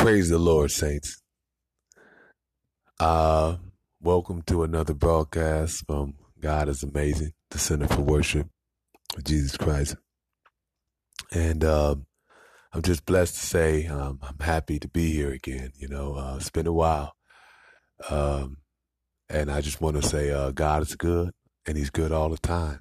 Praise the Lord, saints. Uh, welcome to another broadcast from God is Amazing, the Center for Worship of Jesus Christ. And um, I'm just blessed to say um, I'm happy to be here again. You know, uh, it's been a while. Um, and I just want to say uh, God is good and He's good all the time.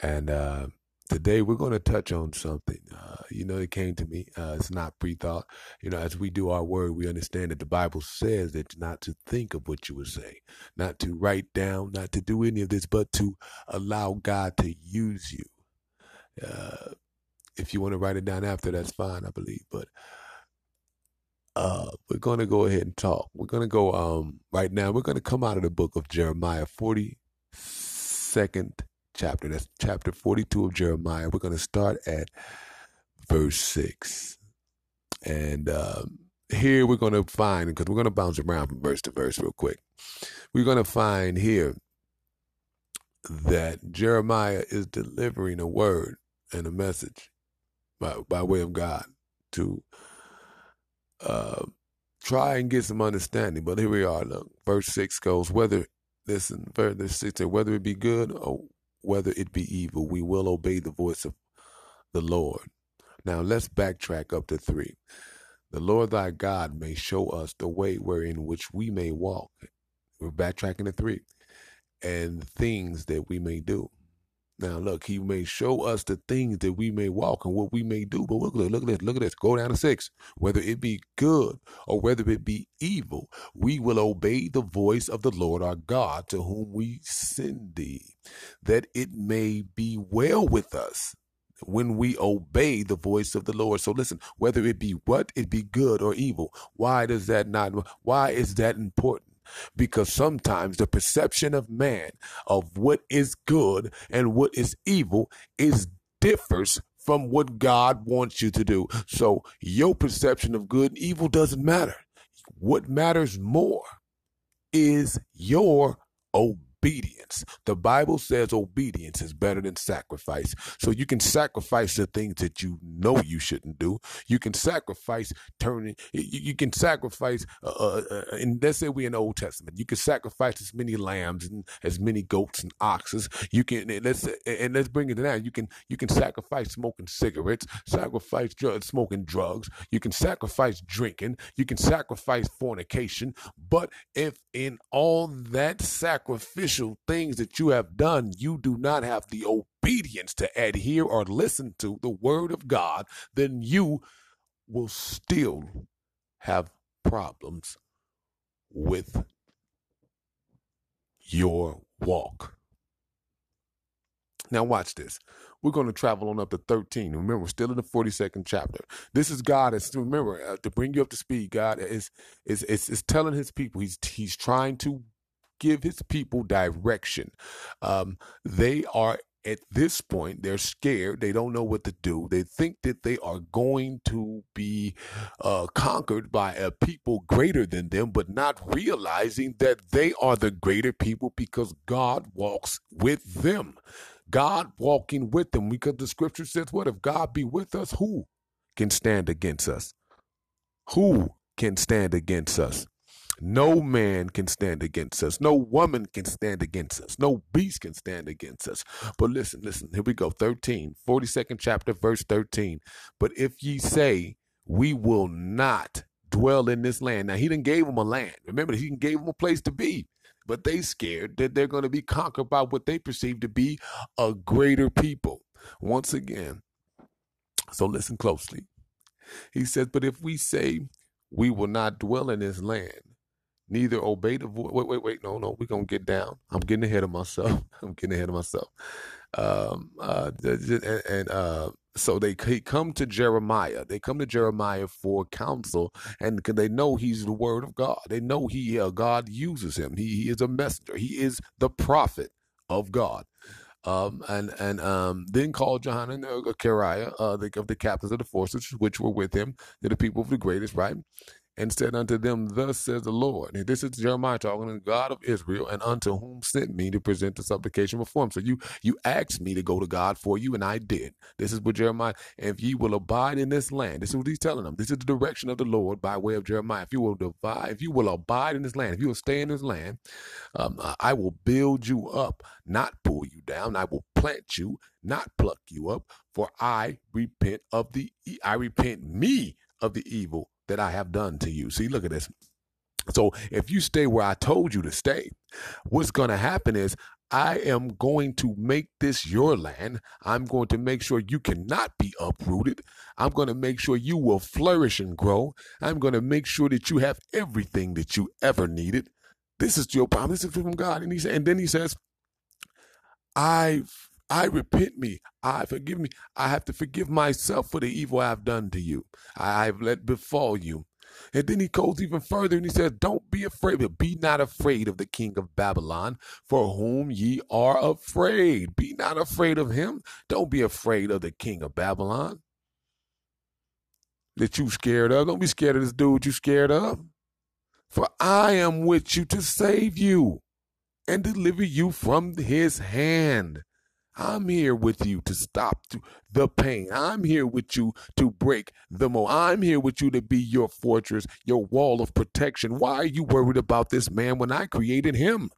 And uh, today we're going to touch on something. Uh, you know, it came to me. Uh, it's not pre-thought. You know, as we do our word, we understand that the Bible says that not to think of what you would say, not to write down, not to do any of this, but to allow God to use you. Uh, if you want to write it down after, that's fine, I believe. But uh, we're going to go ahead and talk. We're going to go um, right now. We're going to come out of the book of Jeremiah, 42nd chapter. That's chapter 42 of Jeremiah. We're going to start at verse 6. And um, here we're going to find, because we're going to bounce around from verse to verse real quick. We're going to find here that Jeremiah is delivering a word and a message by, by way of God to uh, try and get some understanding. But here we are. Look, verse 6 goes, whether, listen, verse 6 whether it be good or whether it be evil, we will obey the voice of the Lord. Now let's backtrack up to 3. The Lord thy God may show us the way wherein which we may walk. We're backtracking to 3. And things that we may do. Now, look, he may show us the things that we may walk and what we may do. But look, look, look at this. Look at this. Go down to six. Whether it be good or whether it be evil, we will obey the voice of the Lord our God to whom we send thee, that it may be well with us when we obey the voice of the Lord. So listen, whether it be what, it be good or evil. Why does that not, why is that important? Because sometimes the perception of man of what is good and what is evil is differs from what God wants you to do. So your perception of good and evil doesn't matter. What matters more is your obedience obedience. The Bible says obedience is better than sacrifice. So you can sacrifice the things that you know you shouldn't do. You can sacrifice turning, you, can sacrifice, uh, uh, uh, and let's say we in the Old Testament, you can sacrifice as many lambs and as many goats and oxes. You can, let's, and let's bring it down. You can, you can sacrifice smoking cigarettes, sacrifice drug, smoking drugs. You can sacrifice drinking. You can sacrifice fornication. But if in all that things that you have done, you do not have the obedience to adhere or listen to the word of God, then you will still have problems with your walk. Now, watch this. We're going to travel on up to 13. Remember, we're still in the 42nd chapter. This is God. Is remember uh, to bring you up to speed. God is is is, is telling His people. He's he's trying to give his people direction. Um, they are at this point, they're scared. They don't know what to do. They think that they are going to be uh, conquered by a people greater than them, but not realizing that they are the greater people because God walks with them. God walking with them because the scripture says, What if God be with us? Who can stand against us? Who can stand against us? No man can stand against us. No woman can stand against us. No beast can stand against us. But listen, listen, here we go. 13, 42nd chapter, verse 13. But if ye say, we will not dwell in this land. Now, he didn't gave them a land. Remember, he gave them a place to be. But they scared that they're going to be conquered by what they perceive to be a greater people. Once again, so listen closely. He says, But if we say we will not dwell in this land, neither obey the voice. Wait, wait, wait. No, no. We're going to get down. I'm getting ahead of myself. I'm getting ahead of myself. Um, uh, and, and uh, so they come to Jeremiah. They come to Jeremiah for counsel, and they know he's the word of God, they know he uh, God uses him. He, he is a messenger. He is the prophet of God. Um, and and um, then called Johanan and uh, Kareah, uh, the, of the captains of the forces which were with him, to the people of the greatest, right? And said unto them, Thus says the Lord. And this is Jeremiah talking the God of Israel, and unto whom sent me to present the supplication before him. So you you asked me to go to God for you, and I did. This is what Jeremiah, if ye will abide in this land, this is what he's telling them. This is the direction of the Lord by way of Jeremiah. If you will divide, if you will abide in this land, if you will stay in this land, um, I will build you up, not pull you down. I will plant you, not pluck you up. For I repent of the I repent me of the evil that I have done to you. See, look at this. So if you stay where I told you to stay, what's going to happen is I am going to make this your land. I'm going to make sure you cannot be uprooted. I'm going to make sure you will flourish and grow. I'm going to make sure that you have everything that you ever needed. This is your promise from God. And he said, and then he says, I I repent me. I forgive me. I have to forgive myself for the evil I have done to you. I have let befall you. And then he goes even further and he says, Don't be afraid, but be not afraid of the king of Babylon, for whom ye are afraid. Be not afraid of him. Don't be afraid of the king of Babylon that you scared of. Don't be scared of this dude you scared of. For I am with you to save you and deliver you from his hand. I'm here with you to stop the pain. I'm here with you to break the mold. I'm here with you to be your fortress, your wall of protection. Why are you worried about this man when I created him?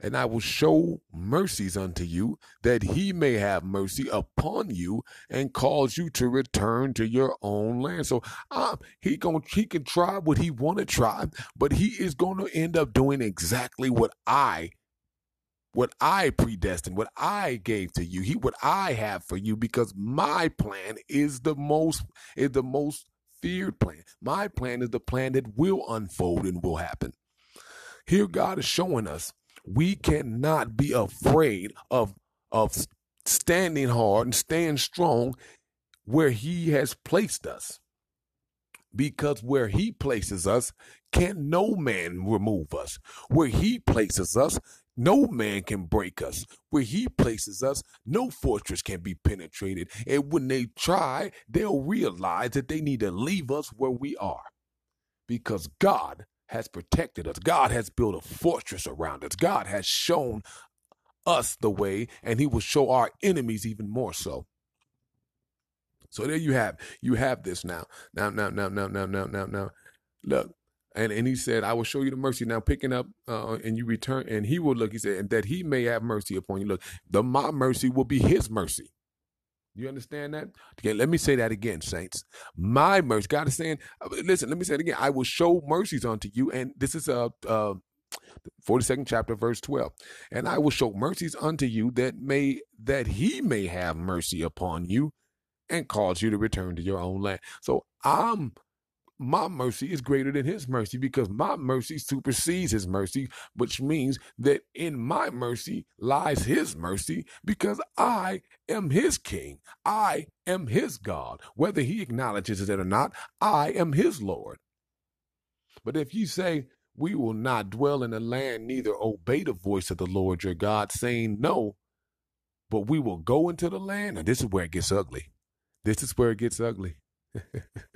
And I will show mercies unto you, that he may have mercy upon you and cause you to return to your own land. So um, he going he can try what he want to try, but he is going to end up doing exactly what I what I predestined, what I gave to you, he what I have for you, because my plan is the most is the most feared plan. My plan is the plan that will unfold and will happen. Here God is showing us we cannot be afraid of of standing hard and staying strong where he has placed us. Because where he places us, can no man remove us. Where he places us, no man can break us. Where he places us, no fortress can be penetrated. And when they try, they'll realize that they need to leave us where we are. Because God has protected us. God has built a fortress around us. God has shown us the way, and he will show our enemies even more so. So there you have you have this now. Now, now, now, now, now, now, now, now. Look, and, and he said, I will show you the mercy. Now picking up uh, and you return, and he will look, he said, and that he may have mercy upon you. Look, the my mercy will be his mercy. You understand that? Okay, let me say that again, saints. My mercy. God is saying, uh, listen, let me say it again. I will show mercies unto you. And this is a uh, 42nd chapter, verse 12. And I will show mercies unto you that may that he may have mercy upon you and cause you to return to your own land. So I'm my mercy is greater than his mercy because my mercy supersedes his mercy, which means that in my mercy lies his mercy because I am his king. I am his God. Whether he acknowledges it or not, I am his Lord. But if you say, we will not dwell in the land, neither obey the voice of the Lord your God, saying no, but we will go into the land, and this is where it gets ugly. This is where it gets ugly.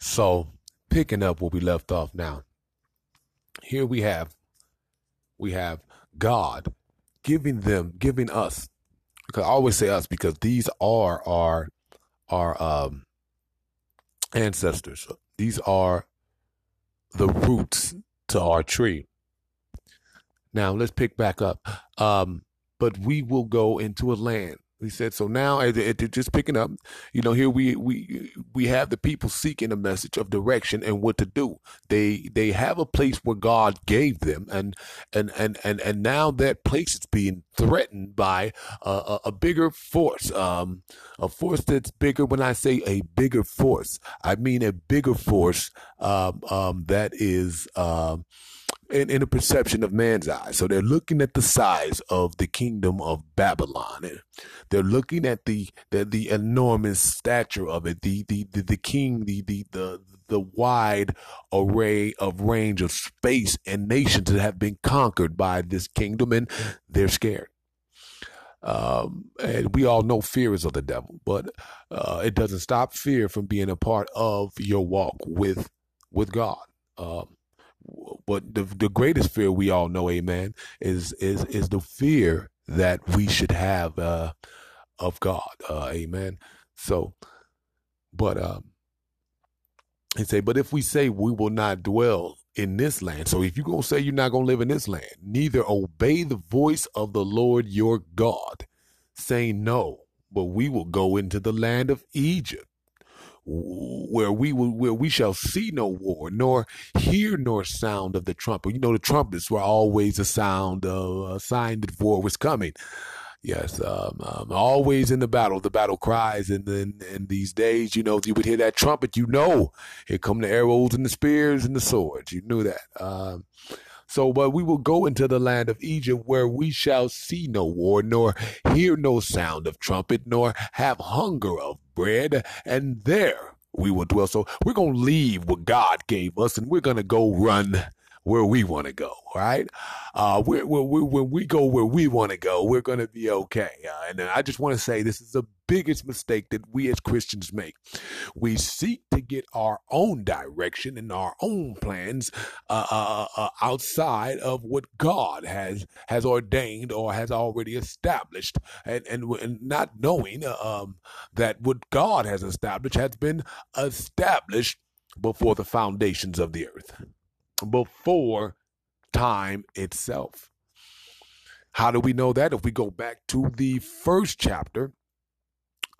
So, picking up where we left off now. Here we have we have God giving them, giving us. Because I always say us because these are our our um, ancestors. These are the roots to our tree. Now let's pick back up. Um, but we will go into a land he said, so now it, it, just picking up, you know, here we, we, we have the people seeking a message of direction and what to do. They, they have a place where God gave them and, and, and, and, and now that place is being threatened by a, a, a bigger force, um, a force that's bigger. When I say a bigger force, I mean a bigger force, um, um, that is, um, in, in the perception of man's eyes. So they're looking at the size of the kingdom of Babylon. And they're looking at the, the, the enormous stature of it, the, the, the, the king, the, the, the, the wide array of range of space and nations that have been conquered by this kingdom, and they're scared. Um, and we all know fear is of the devil, but uh, it doesn't stop fear from being a part of your walk with with God. Um, but the the greatest fear we all know, Amen, is is is the fear that we should have uh, of God, uh, Amen. So, but um, and say, but if we say we will not dwell in this land, so if you're gonna say you're not gonna live in this land, neither obey the voice of the Lord your God, saying no, but we will go into the land of Egypt where we will, where we shall see no war, nor hear nor sound of the trumpet. You know, the trumpets were always a sound, uh, a sign that war was coming. Yes, um, um, always in the battle, the battle cries, and then in these days, you know, if you would hear that trumpet, you know, here come the arrows and the spears and the swords. You knew that. Um, so, but we will go into the land of Egypt where we shall see no war, nor hear no sound of trumpet, nor have hunger of bread, and there we will dwell. So we're going to leave what God gave us and we're going to go run where we want to go, right? Uh, we're, we're, we're, when we go where we want to go, we're going to be okay. Uh, and I just want to say this is the biggest mistake that we as Christians make. We seek to get our own direction and our own plans uh, uh, uh, outside of what God has has ordained or has already established, and and, and not knowing uh, um, that what God has established has been established before the foundations of the earth before time itself. How do we know that? If we go back to the first chapter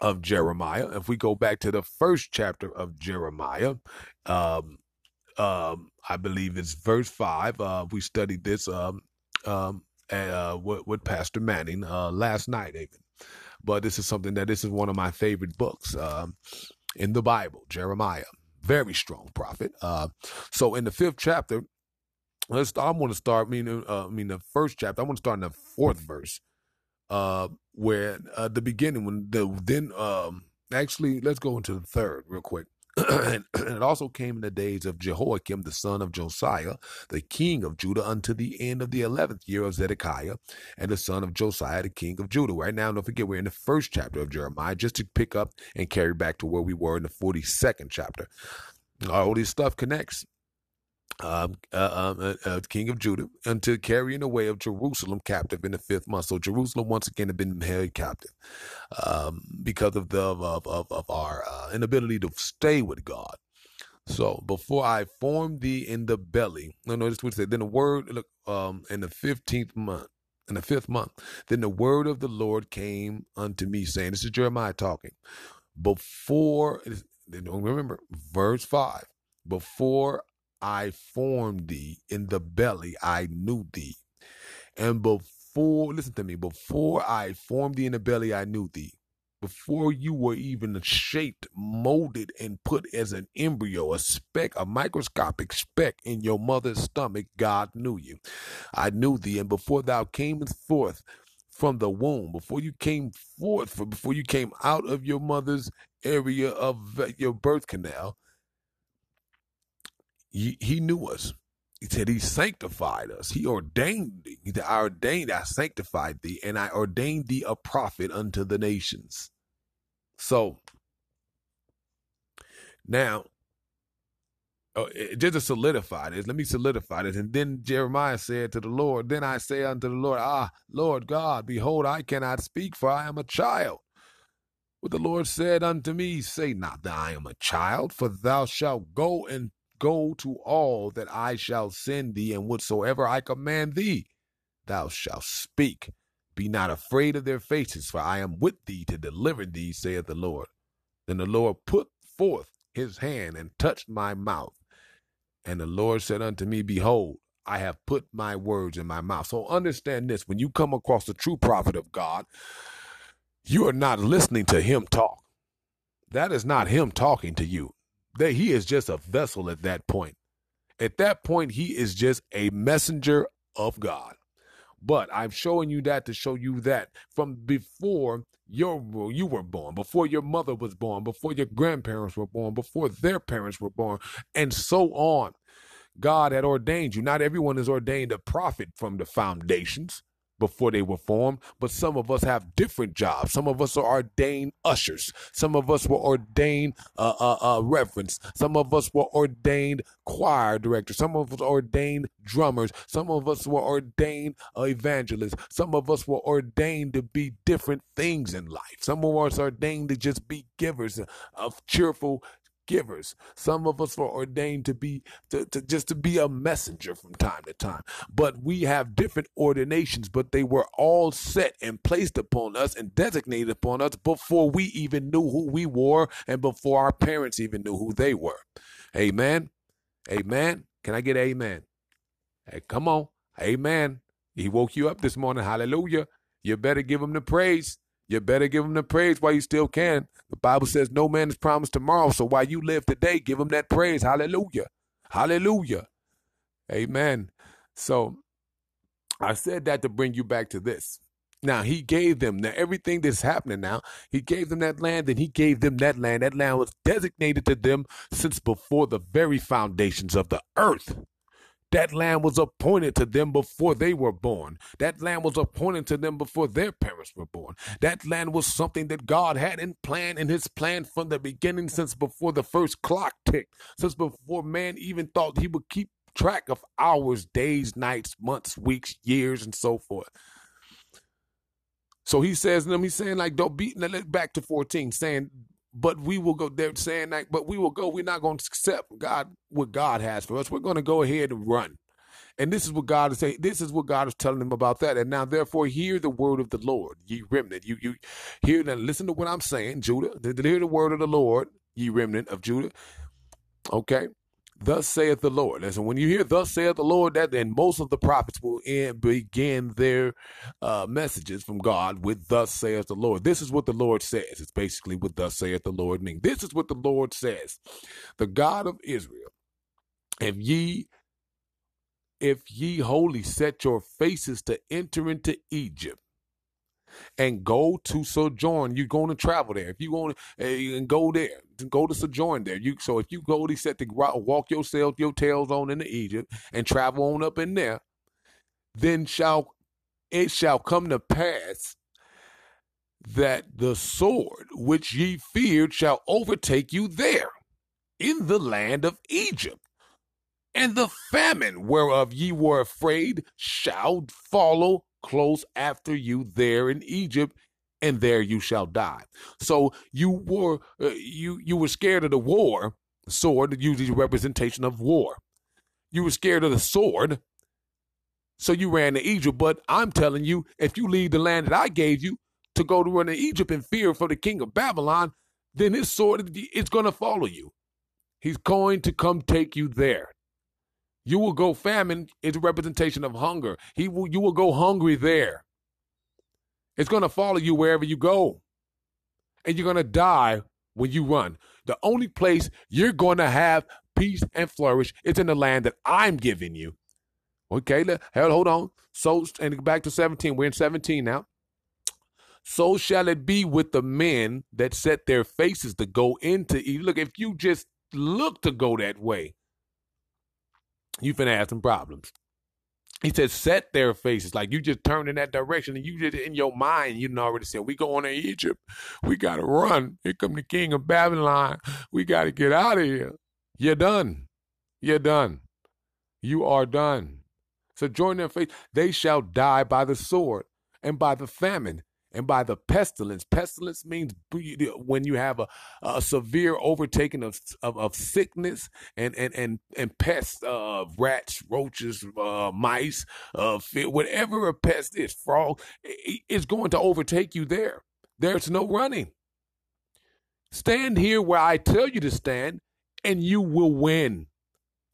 of Jeremiah, if we go back to the first chapter of Jeremiah, um, um, I believe it's verse five. Uh, we studied this um, um, uh, with, with, Pastor Manning uh, last night, even. But this is something that this is one of my favorite books um, in the Bible, Jeremiah very strong prophet. Uh, so in the fifth chapter, let's I want to start. I mean, uh, I mean the first chapter. I want to start in the fourth verse, uh, where uh, the beginning when the then um actually let's go into the third real quick. and it also came in the days of Jehoiakim, the son of Josiah, the king of Judah, unto the end of the eleventh year of Zedekiah, and the son of Josiah, the king of Judah. Right now, don't forget, we're in the first chapter of Jeremiah, just to pick up and carry back to where we were in the 42nd chapter. All this stuff connects. Um, uh, um, uh, uh, king of Judah, until carrying away of Jerusalem captive in the fifth month. So Jerusalem once again had been held captive um, because of the of of, of our uh, inability to stay with God. So before I formed thee in the belly, no, no, this would say. Then the word, look, um, in the fifteenth month, in the fifth month, then the word of the Lord came unto me, saying, "This is Jeremiah talking." Before, remember, verse five. Before I formed thee in the belly, I knew thee. And before, listen to me, before I formed thee in the belly, I knew thee. Before you were even shaped, molded, and put as an embryo, a speck, a microscopic speck in your mother's stomach, God knew you. I knew thee. And before thou camest forth from the womb, before you came forth, before you came out of your mother's area of your birth canal, he, knew us. He said he sanctified us. He ordained thee. I ordained, I sanctified thee, and I ordained thee a prophet unto the nations. So now, uh, just to solidify this, let me solidify this. And then Jeremiah said to the Lord, Then I say unto the Lord, Ah, Lord God, behold, I cannot speak, for I am a child. But the Lord said unto me, Say not that I am a child, for thou shalt go and Go to all that I shall send thee, and whatsoever I command thee, thou shalt speak. Be not afraid of their faces, for I am with thee to deliver thee, saith the Lord. Then the Lord put forth his hand and touched my mouth. And the Lord said unto me, Behold, I have put my words in my mouth. So understand this when you come across the true prophet of God, you are not listening to him talk. That is not him talking to you that he is just a vessel at that point. At that point, he is just a messenger of God. But I'm showing you that to show you that from before your you were born, before your mother was born, before your grandparents were born, before their parents were born, and so on. God had ordained you. Not everyone is ordained a prophet from the foundations before they were formed, but some of us have different jobs. Some of us are ordained ushers. Some of us were ordained uh, uh, uh, reverends. Some of us were ordained choir directors. Some of us ordained drummers. Some of us were ordained evangelists. Some of us were ordained to be different things in life. Some of us ordained to just be givers of cheerful givers. Some of us were ordained to be to, to just to be a messenger from time to time. But we have different ordinations, but they were all set and placed upon us and designated upon us before we even knew who we were and before our parents even knew who they were. Amen. Amen. Can I get amen? Hey, come on. Amen. He woke you up this morning. Hallelujah. You better give him the praise. You better give him the praise while you still can. The Bible says no man is promised tomorrow. So while you live today, give him that praise. Hallelujah. Hallelujah. Amen. So I said that to bring you back to this. Now he gave them now everything that's happening now. He gave them that land, and he gave them that land. That land was designated to them since before the very foundations of the earth. That land was appointed to them before they were born. That land was appointed to them before their parents were born. That land was something that God had in plan in his plan from the beginning since before the first clock ticked, since before man even thought he would keep track of hours, days, nights, months, weeks, years, and so forth. So he says to them, he's saying, like, don't be, back to 14, saying, but we will go they're saying that but we will go. We're not going to accept god what god has for us. We're going to go ahead and run. And this is what god is saying this is what god is telling them about that. And now therefore hear the word of the lord ye remnant. You you hear now listen to what i'm saying judah. Hear the word of the lord ye remnant of judah. Okay Thus saith the Lord. And so when you hear thus saith the Lord, that then most of the prophets will end, begin their uh, messages from God with thus saith the Lord. This is what the Lord says. It's basically what thus saith the Lord means. This is what the Lord says. The God of Israel, if ye if ye wholly set your faces to enter into Egypt, and go to sojourn. You're going to travel there. If you want to uh, and go there, go to sojourn there. You so if you go to set to walk yourself your tails on into Egypt and travel on up in there, then shall it shall come to pass that the sword which ye feared shall overtake you there in the land of Egypt. And the famine whereof ye were afraid shall follow close after you there in Egypt, and there you shall die. So you were uh, you you were scared of the war sword, usually representation of war. You were scared of the sword, so you ran to Egypt. But I'm telling you, if you leave the land that I gave you to go to run to Egypt in fear for the king of Babylon, then his sword is going to follow you. He's going to come take you there. You will go famine is a representation of hunger. He will you will go hungry there. It's going to follow you wherever you go. And you're going to die when you run. The only place you're going to have peace and flourish is in the land that I'm giving you. Okay, hell, hold on. So, and back to 17. We're in 17 now. So shall it be with the men that set their faces to go into. Look, if you just look to go that way, you finna have some problems. He said, set their faces. Like you just turned in that direction and you just in your mind, you already said, we going to Egypt. We got to run. Here come the king of Babylon. We got to get out of here. You're done. You're done. You are done. So join their faith. They shall die by the sword and by the famine and by the pestilence. Pestilence means when you have a, a severe overtaking of, of, of sickness and and and and pests, uh, rats, roaches, uh, mice, uh, whatever a pest is, frog, is going to overtake you there. There's no running. Stand here where I tell you to stand, and you will win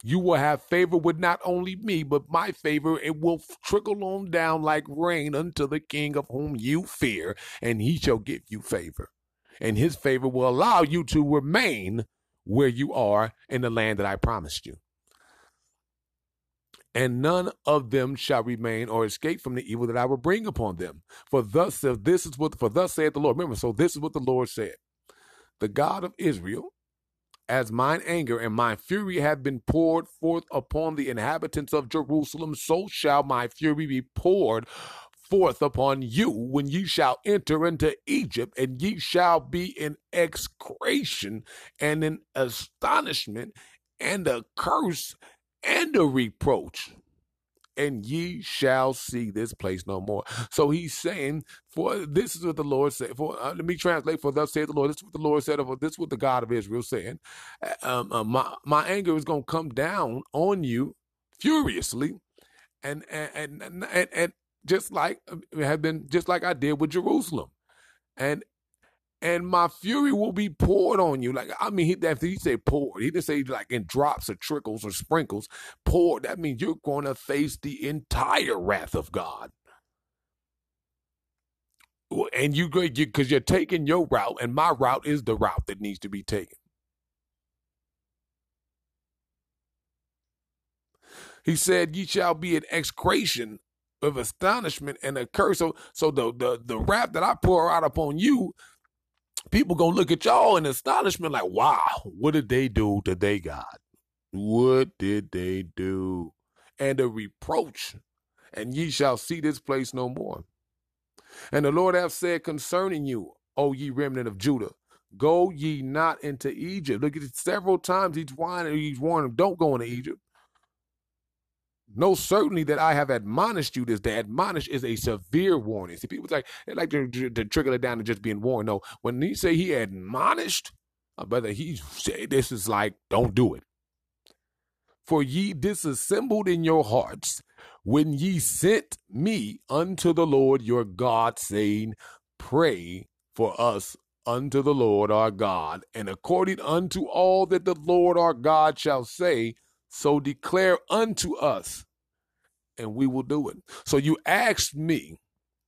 you will have favor with not only me, but my favor. It will trickle on down like rain unto the king of whom you fear, and he shall give you favor. And his favor will allow you to remain where you are in the land that I promised you. and none of them shall remain or escape from the evil that I will bring upon them. For thus this is what for thus saith the Lord. Remember, so this is what the Lord said. The God of Israel, as mine anger and my fury have been poured forth upon the inhabitants of Jerusalem, so shall my fury be poured forth upon you when ye shall enter into Egypt, and ye shall be in execration and in astonishment and a curse and a reproach and ye shall see this place no more. So he's saying, for this is what the Lord said. For uh, let me translate. For thus saith the Lord. This is what the Lord said. Of this is what the God of Israel saying. Uh, um, uh, my my anger is going to come down on you furiously, and and and and, and just like uh, have been just like I did with Jerusalem, and and my fury will be poured on you. Like I mean, he he said poured. He didn't say like in drops or trickles or sprinkles. Poured. That means you're going to face the entire wrath of God. And you go because you, you're taking your route, and my route is the route that needs to be taken. He said, "Ye shall be an execration of astonishment and a curse." So, so the the the wrath that I pour out upon you people gonna look at y'all in astonishment, like, wow, what did they do to they God? What did they do? And a reproach, and ye shall see this place no more. And the Lord hath said concerning you, O ye remnant of Judah, go ye not into Egypt. Look at it several times. He's whining, he's warning, don't go into Egypt. Know certainly that I have admonished you this day. Admonish is a severe warning. See, people like they like to, to, trickle it down to just being warned. No, when he say he admonished, uh, brother, he said this is like, don't do it. For ye disassembled in your hearts when ye sent me unto the Lord your God, saying, Pray for us unto the Lord our God, and according unto all that the Lord our God shall say, so declare unto us, and we will do it. So you asked me,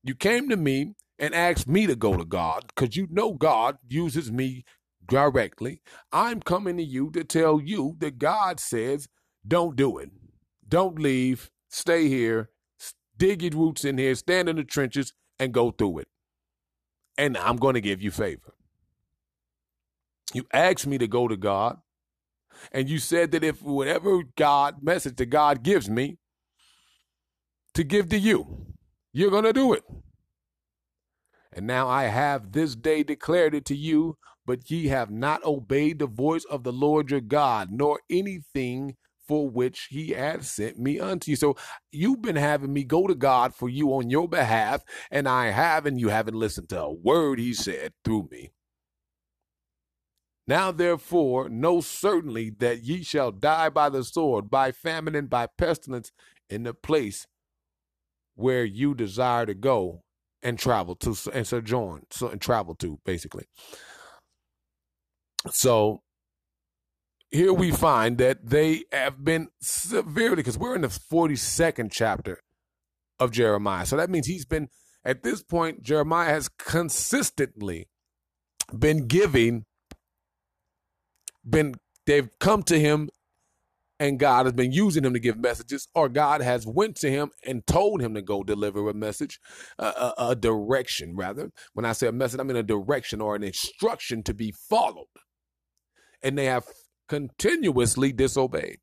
you came to me and asked me to go to God because you know God uses me directly. I'm coming to you to tell you that God says, don't do it. Don't leave. Stay here. Dig your roots in here. Stand in the trenches and go through it. And I'm going to give you favor. You asked me to go to God and you said that if whatever God message that God gives me to give to you, you're going to do it. And now I have this day declared it to you, but ye have not obeyed the voice of the Lord your God, nor anything for which he had sent me unto you. So you've been having me go to God for you on your behalf, and I have, and you haven't listened to a word he said through me. Now, therefore, know certainly that ye shall die by the sword, by famine, and by pestilence in the place where you desire to go and travel to and sojourn, so and travel to, basically. So here we find that they have been severely, because we're in the 42nd chapter of Jeremiah. So that means he's been, at this point, Jeremiah has consistently been giving been they've come to him and God has been using him to give messages, or God has went to him and told him to go deliver a message, uh, a, a, direction rather. When I say a message, I mean a direction or an instruction to be followed, and they have continuously disobeyed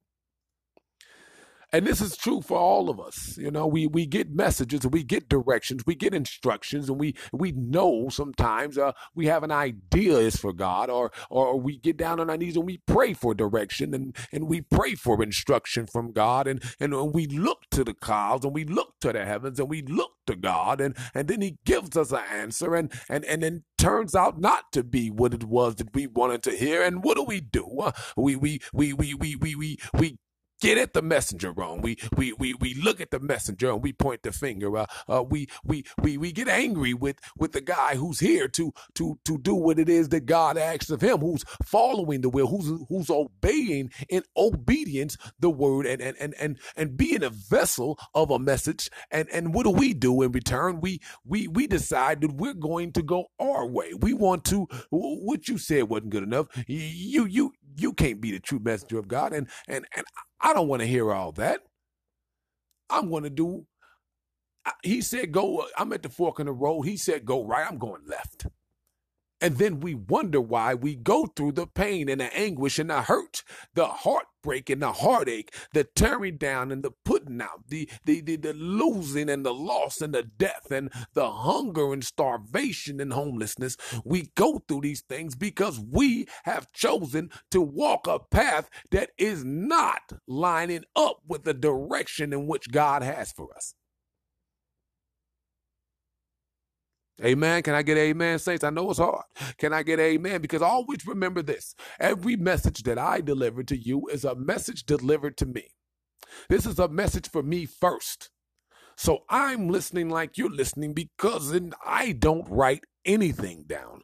and this is true for all of us you know we we get messages we get directions we get instructions and we we know sometimes uh, we have an idea is for god or or we get down on our knees and we pray for direction and and we pray for instruction from god. And and we look to the clouds and we look to the heavens and we look to god. And and then he gives us an answer and and and then turns out not to be what it was that we wanted to hear. And what do we do? Uh, we we we we we we we, we get at the messenger wrong. We we we we look at the messenger and we point the finger. Uh, uh, we we we we get angry with with the guy who's here to to to do what it is that God asks of him, who's following the will, who's who's obeying in obedience the word and and and and, and being a vessel of a message. And and what do we do in return? We we we decide that we're going to go our way. We want to what you said wasn't good enough. You you you can't be the true messenger of God. And and and I don't want to hear all that. I'm going to do. He said, go. I'm at the fork in the road. He said, go right. I'm going left. And then we wonder why we go through the pain and the anguish and the hurt, the heartbreak and the heartache, the tearing down and the putting out, the, the, the, the losing and the loss and the death and the hunger and starvation and homelessness. We go through these things because we have chosen to walk a path that is not lining up with the direction in which God has for us. Amen. Can I get amen, saints? I know it's hard. Can I get amen? Because always remember this every message that I deliver to you is a message delivered to me. This is a message for me first. So I'm listening like you're listening because I don't write anything down.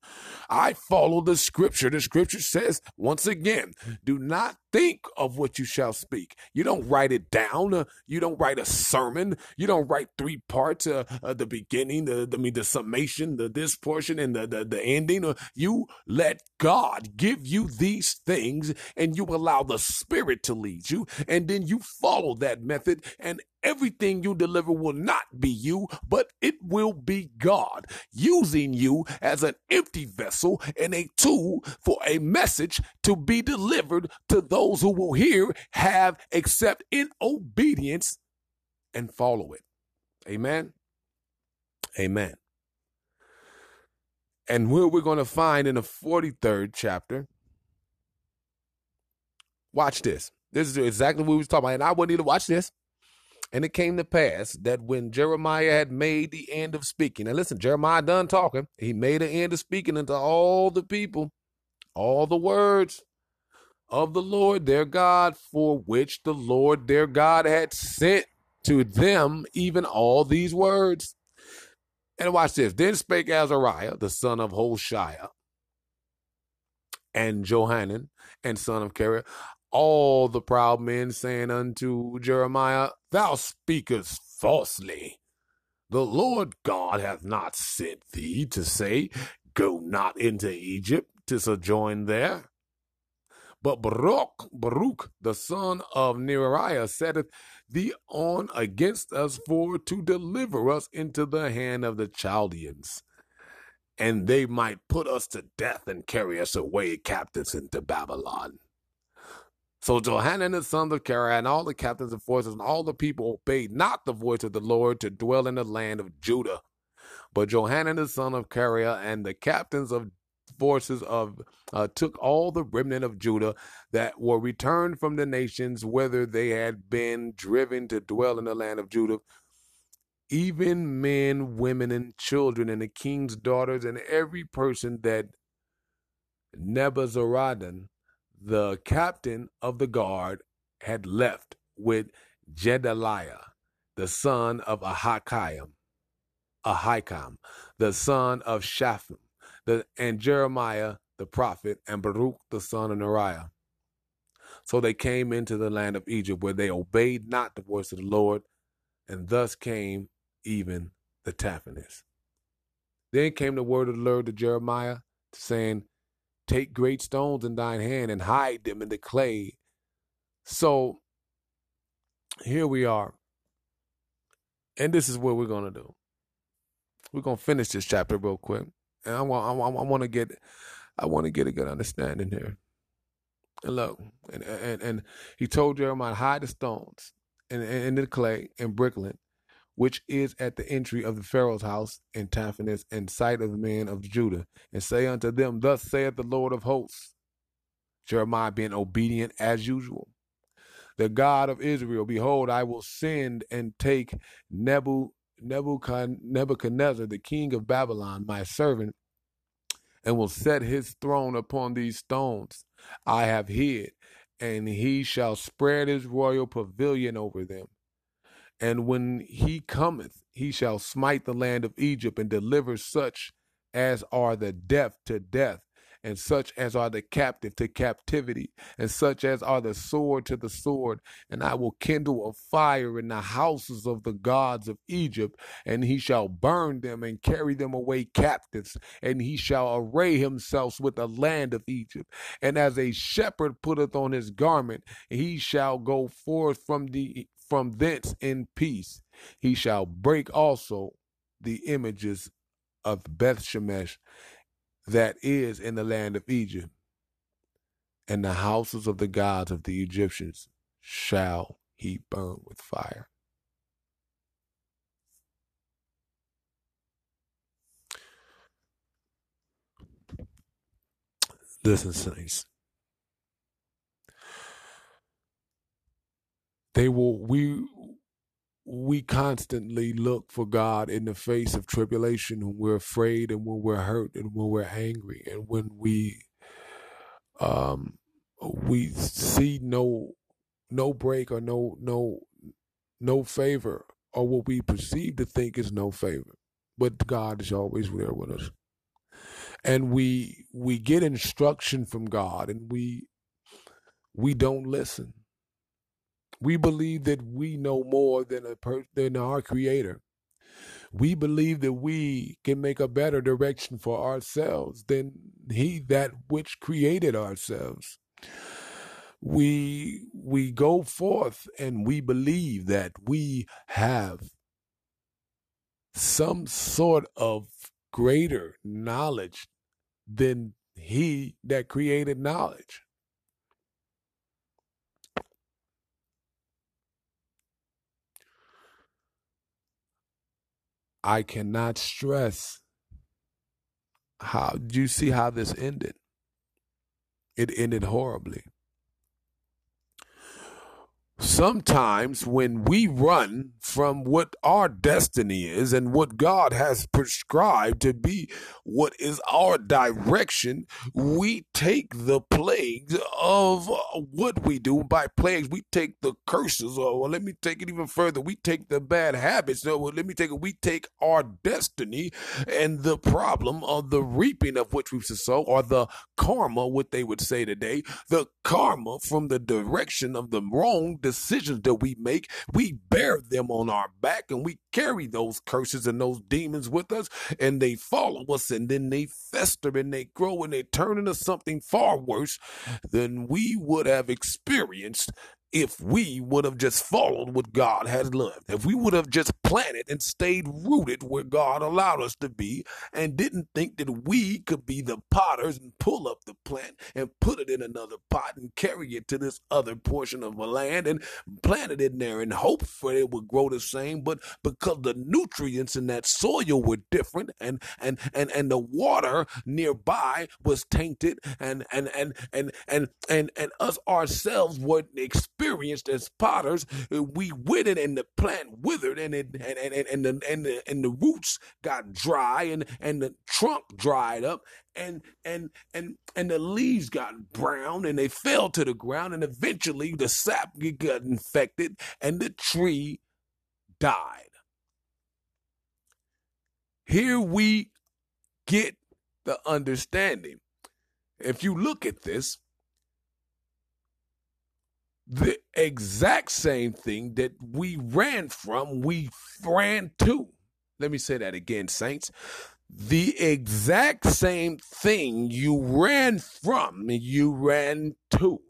I follow the scripture. The scripture says, once again, do not think of what you shall speak. You don't write it down. Uh, you don't write a sermon. You don't write three parts, uh, uh, the beginning, the, the, I mean, the summation, the this portion, and the, the, the ending. Uh, you let God give you these things and you allow the Spirit to lead you. And then you follow that method and everything you deliver will not be you, but it will be God using you as an empty vessel and a tool for a message to be delivered to those who will hear, have, accept in obedience, and follow it. Amen. Amen. And where we're going to find in the 43rd chapter, watch this. This is exactly what we was talking about. And I you to watch this. And it came to pass that when Jeremiah had made the end of speaking, and listen, Jeremiah done talking, he made an end of speaking unto all the people, all the words of the Lord their God, for which the Lord their God had sent to them even all these words. And watch this. Then spake Azariah, the son of Hoshaiah, and Johanan, and son of Kareah, all the proud men, saying unto Jeremiah, Thou speakest falsely. The Lord God hath not sent thee to say, Go not into Egypt to sojourn there. But Baruch, Baruch, the son of Neriah, setteth thee on against us for to deliver us into the hand of the Chaldeans, and they might put us to death and carry us away captives into Babylon. So Johanan the son of Kareah and all the captains of forces and all the people obeyed not the voice of the Lord to dwell in the land of Judah. But Johanan the son of Kareah and the captains of forces of uh, took all the remnant of Judah that were returned from the nations whither they had been driven to dwell in the land of Judah, even men, women, and children, and the king's daughters, and every person that Nebuzaradan the captain of the guard had left with Jedaliah, the son of Ahikam, Ahikam, the son of Shaphan, the, and Jeremiah the prophet, and Baruch the son of Neriah. So they came into the land of Egypt, where they obeyed not the voice of the Lord, and thus came even the Taphanes. Then came the word of the Lord to Jeremiah, saying, Take great stones in thine hand and hide them in the clay. So here we are. And this is what we're going to do. We're going to finish this chapter real quick. And I want, I want, I want to get, I want to get a good understanding here. And look, and, and, and he told Jeremiah, hide the stones in, in, the clay in brickkiln which is at the entry of the Pharaoh's house in Taphanes, in sight of the men of Judah, and say unto them, Thus saith the Lord of hosts. Jeremiah being obedient as usual. The God of Israel, behold, I will send and take Nebuchadnezzar, the king of Babylon, my servant, and will set his throne upon these stones I have hid, and he shall spread his royal pavilion over them. And when he cometh, he shall smite the land of Egypt and deliver such as are the deaf to death, and such as are the captive to captivity, and such as are the sword to the sword. And I will kindle a fire in the houses of the gods of Egypt, and he shall burn them and carry them away captives, and he shall array himself with the land of Egypt. And as a shepherd putteth on his garment, he shall go forth from the from thence in peace. He shall break also the images of Beth Shemesh that is in the land of Egypt, and the houses of the gods of the Egyptians shall he burn with fire. Listen, saints. They will we we constantly look for God in the face of tribulation when we're afraid and when we're hurt and when we're angry and when we um we see no no break or no no no favor or what we perceive to think is no favor. But God is always there with us. And we we get instruction from God and we we don't listen we believe that we know more than a per- than our creator. We believe that we can make a better direction for ourselves than he that which created ourselves. We we go forth and we believe that we have some sort of greater knowledge than he that created knowledge. I cannot stress how do you see how this ended? It ended horribly. Sometimes when we run from what our destiny is and what God has prescribed to be what is our direction, we take the plagues of what we do. By plagues, we take the curses, or well, let me take it even further. We take the bad habits. No, well, let me take it. We take our destiny and the problem of the reaping of which we sow, or the karma, what they would say today, the karma from the direction of the wrong decisions that we make, we bear them on our back and we carry those curses and those demons with us and they follow us and then they fester and they grow and they turn into something far worse than we would have experienced if we would have just followed what God has loved, if we would have just planted and stayed rooted where God allowed us to be, and didn't think that we could be the potters and pull up the plant and put it in another pot and carry it to this other portion of the land and plant it in there and hope for it would grow the same, but because the nutrients in that soil were different and and and and the water nearby was tainted and and and and and and, and us ourselves were experiencing experienced as potters, uh, we withered and the plant withered and it and and, and, the and the and the roots got dry and and the trunk dried up and and and and the leaves got brown and they fell to the ground and eventually the sap got infected and the tree died. Here we get the understanding. If you look at this, the exact same thing that we ran from, we ran to. Let me say that again, saints. The exact same thing you ran from, you ran to.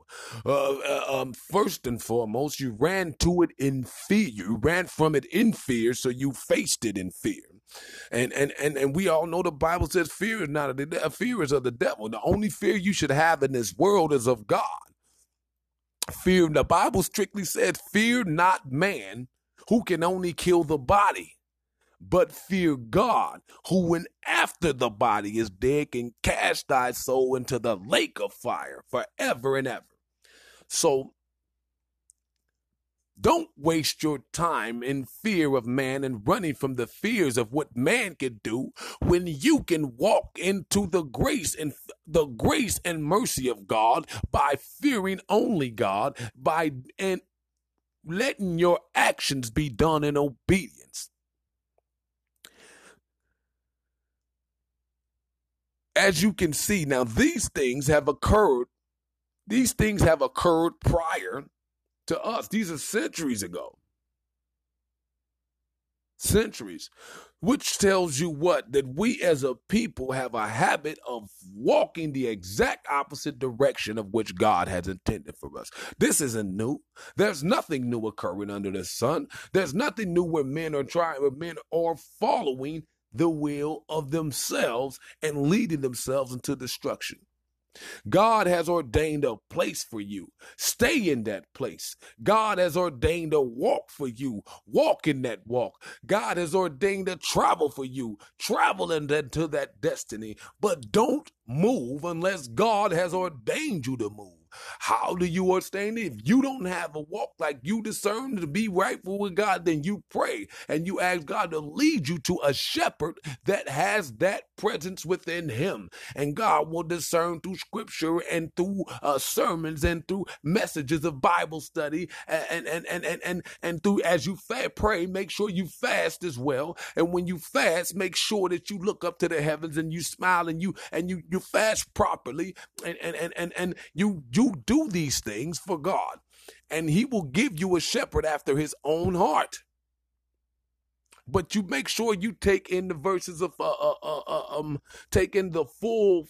Uh, uh, um, first and foremost, you ran to it in fear. You ran from it in fear, so you faced it in fear. And and and and we all know the Bible says fear is not a fear is of the devil. The only fear you should have in this world is of God. Fear, the Bible strictly says, fear not man who can only kill the body, but fear God, who when after the body is dead can cast thy soul into the lake of fire forever and ever. So don't waste your time in fear of man and running from the fears of what man can do when you can walk into the grace and the grace and mercy of God by fearing only God by and letting your actions be done in obedience. As you can see now these things have occurred these things have occurred prior to us. These are centuries ago. Centuries. which tells you what? That we as a people have a habit of walking the exact opposite direction of which God has intended for us. This isn't new. There's nothing new occurring under the sun. There's nothing new where men are trying, where men are following the will of themselves and leading themselves into destruction. God has ordained a place for you. Stay in that place. God has ordained a walk for you. Walk in that walk. God has ordained a travel for you. Travel into that destiny. But don't move unless God has ordained you to move. How do you ordain it? If you don't have a walk like you discern to be rightful with God, then you pray and you ask God to lead you to a shepherd that has that presence within him. And God will discern through scripture and through uh, sermons and through messages of Bible study and and and and and, and through as you pray, make sure you fast as well. And when you fast, make sure that you look up to the heavens and you smile and you and you you fast properly and and and and, and you you you do these things for God, and He will give you a shepherd after His own heart. But you make sure you take in the verses of uh, uh, uh, uh um take in the full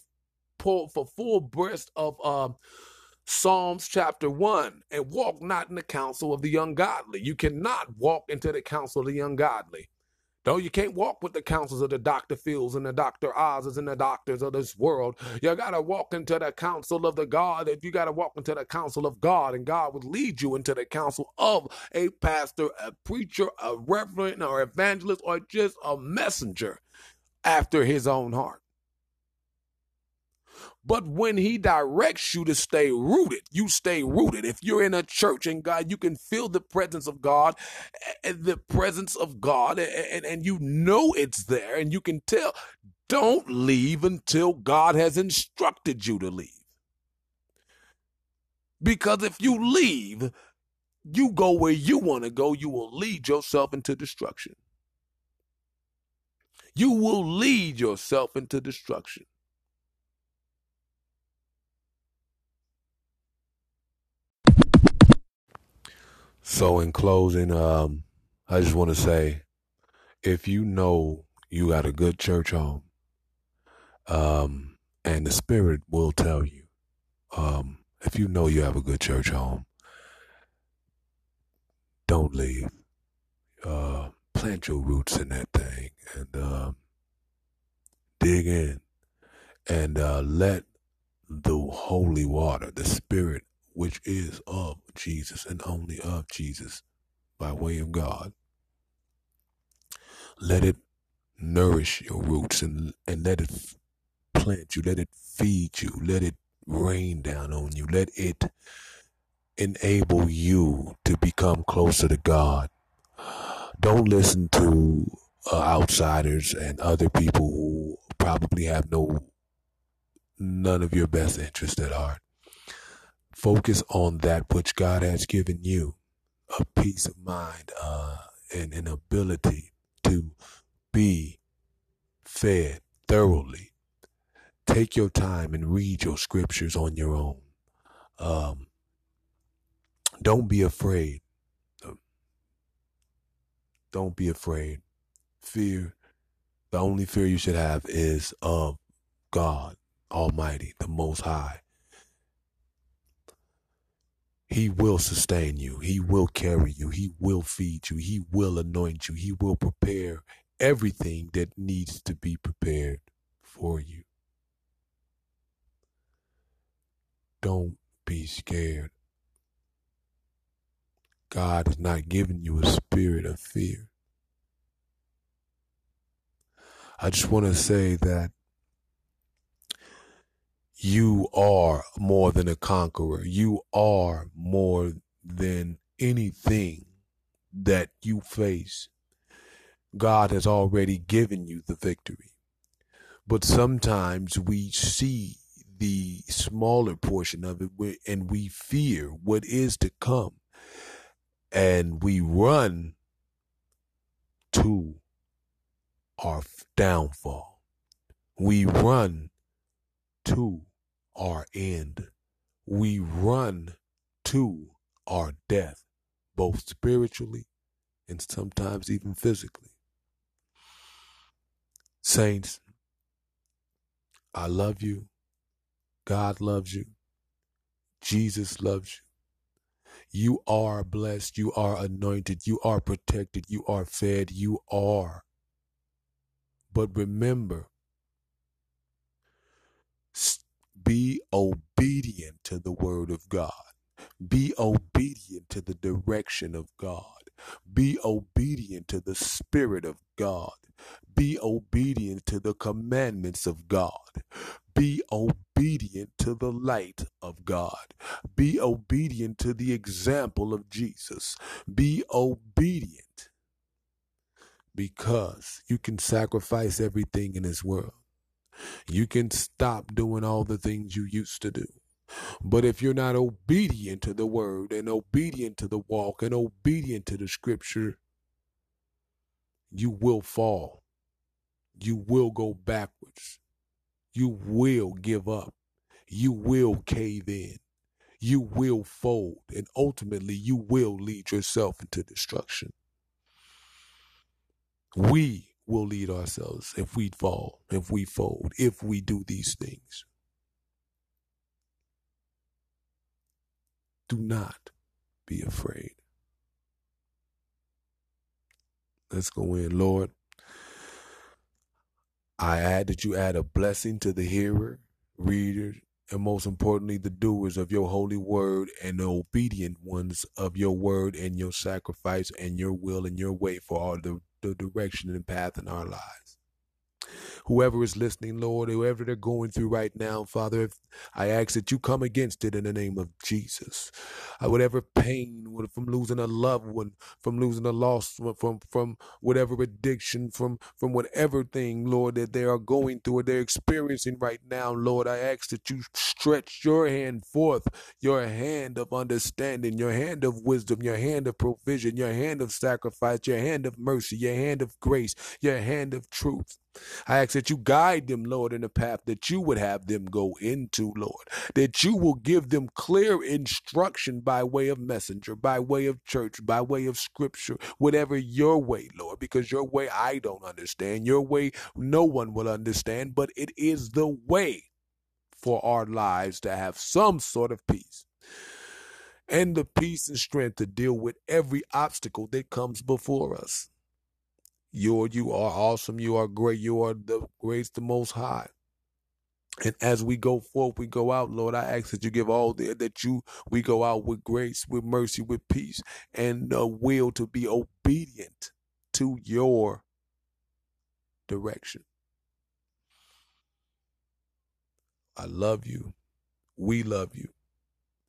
for full breast of uh, Psalms chapter 1 and walk not in the counsel of the ungodly. You cannot walk into the counsel of the ungodly. No, you can't walk with the counsels of the Dr. Phils and the Dr. Oz's and the doctors of this world. You got to walk into the counsel of the God. If you got to walk into the counsel of God, and God would lead you into the counsel of a pastor, a preacher, a reverend, or evangelist, or just a messenger after his own heart. But when he directs you to stay rooted, you stay rooted. If you're in a church and God, you can feel the presence of God, the presence of God, and, and you know it's there, and you can tell. Don't leave until God has instructed you to leave. Because if you leave, you go where you want to go, you will lead yourself into destruction. You will lead yourself into destruction. So, in closing, um, I just want to say if you know you got a good church home, um, and the Spirit will tell you, um, if you know you have a good church home, don't leave. Uh, plant your roots in that thing and uh, dig in and uh, let the holy water, the Spirit which is of Jesus and only of Jesus by way of God. Let it nourish your roots and, and let it plant you, let it feed you, let it rain down on you, let it enable you to become closer to God. Don't listen to uh, outsiders and other people who probably have no none of your best interest at heart. Focus on that which God has given you a peace of mind uh, and an ability to be fed thoroughly. Take your time and read your scriptures on your own. Um, don't be afraid. Don't be afraid. Fear, the only fear you should have is of God Almighty, the Most High. He will sustain you. He will carry you. He will feed you. He will anoint you. He will prepare everything that needs to be prepared for you. Don't be scared. God has not given you a spirit of fear. I just want to say that you are more than a conqueror. You are more than anything that you face. God has already given you the victory. But sometimes we see the smaller portion of it and we fear what is to come. And we run to our downfall. We run to our end. We run to our death, both spiritually and sometimes even physically. Saints, I love you. God loves you. Jesus loves you. You are blessed. You are anointed. You are protected. You are fed. You are. But remember, be obedient to the word of God. Be obedient to the direction of God. Be obedient to the Spirit of God. Be obedient to the commandments of God. Be obedient to the light of God. Be obedient to the example of Jesus. Be obedient because you can sacrifice everything in this world. You can stop doing all the things you used to do. But if you're not obedient to the word and obedient to the walk and obedient to the scripture, you will fall. You will go backwards. You will give up. You will cave in. You will fold. And ultimately, you will lead yourself into destruction. We will lead ourselves if we fall, if we fold, if we do these things. Do not be afraid. Let's go in, Lord. I add that you add a blessing to the hearer, reader, and most importantly, the doers of your holy word and the obedient ones of your word and your sacrifice and your will and your way for all the, the direction and path in our lives whoever is listening, Lord, whoever they're going through right now, Father, I ask that you come against it in the name of Jesus. Uh, whatever pain from losing a loved one, from losing a loss, from from whatever addiction, from from whatever thing, Lord, that they are going through or they're experiencing right now, Lord, I ask that you stretch your hand forth, your hand of understanding, your hand of wisdom, your hand of provision, your hand of sacrifice, your hand of mercy, your hand of grace, your hand of truth. I ask that you guide them, Lord, in the path that you would have them go into, Lord. That you will give them clear instruction by way of messenger, by way of church, by way of scripture, whatever your way, Lord, because your way I don't understand. Your way no one will understand, but it is the way for our lives to have some sort of peace and the peace and strength to deal with every obstacle that comes before us. Lord, you are awesome. You are great. You are the greatest, the most high. And as we go forth, we go out, Lord. I ask that you give all the, that you we go out with grace, with mercy, with peace, and a will to be obedient to your direction. I love you. We love you.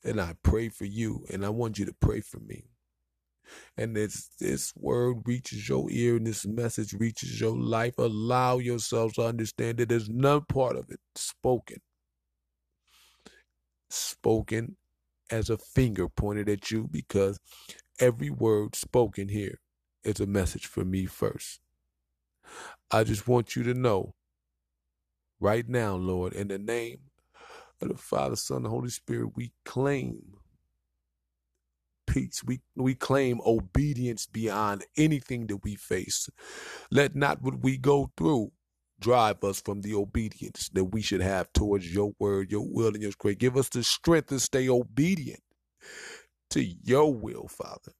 And I pray for you, and I want you to pray for me and this this word reaches your ear and this message reaches your life, allow yourselves to understand that there's none part of it spoken. Spoken as a finger pointed at you because every word spoken here is a message for me first. I just want you to know right now, Lord, in the name of the Father, Son, and Holy Spirit, we claim peace. We we claim obedience beyond anything that we face. Let not what we go through drive us from the obedience that we should have towards your word, your will, and your grace. Give us the strength to stay obedient to your will, Father.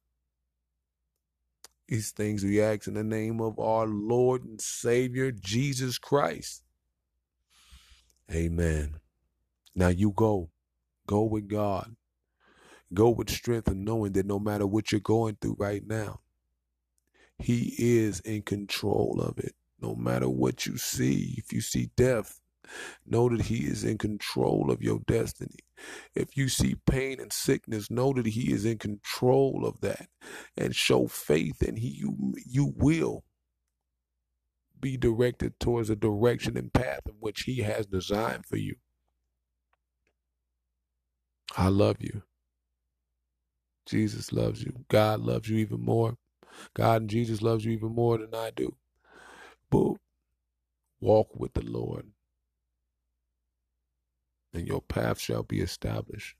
These things we ask in the name of our Lord and Savior, Jesus Christ. Amen. Now you go. Go with God. Go with strength and knowing that no matter what you're going through right now, He is in control of it. No matter what you see, if you see death, know that He is in control of your destiny. If you see pain and sickness, know that He is in control of that, and show faith, and He you you will be directed towards a direction and path in which He has designed for you. I love you. Jesus loves you. God loves you even more. God and Jesus loves you even more than I do. But walk with the Lord, and your path shall be established.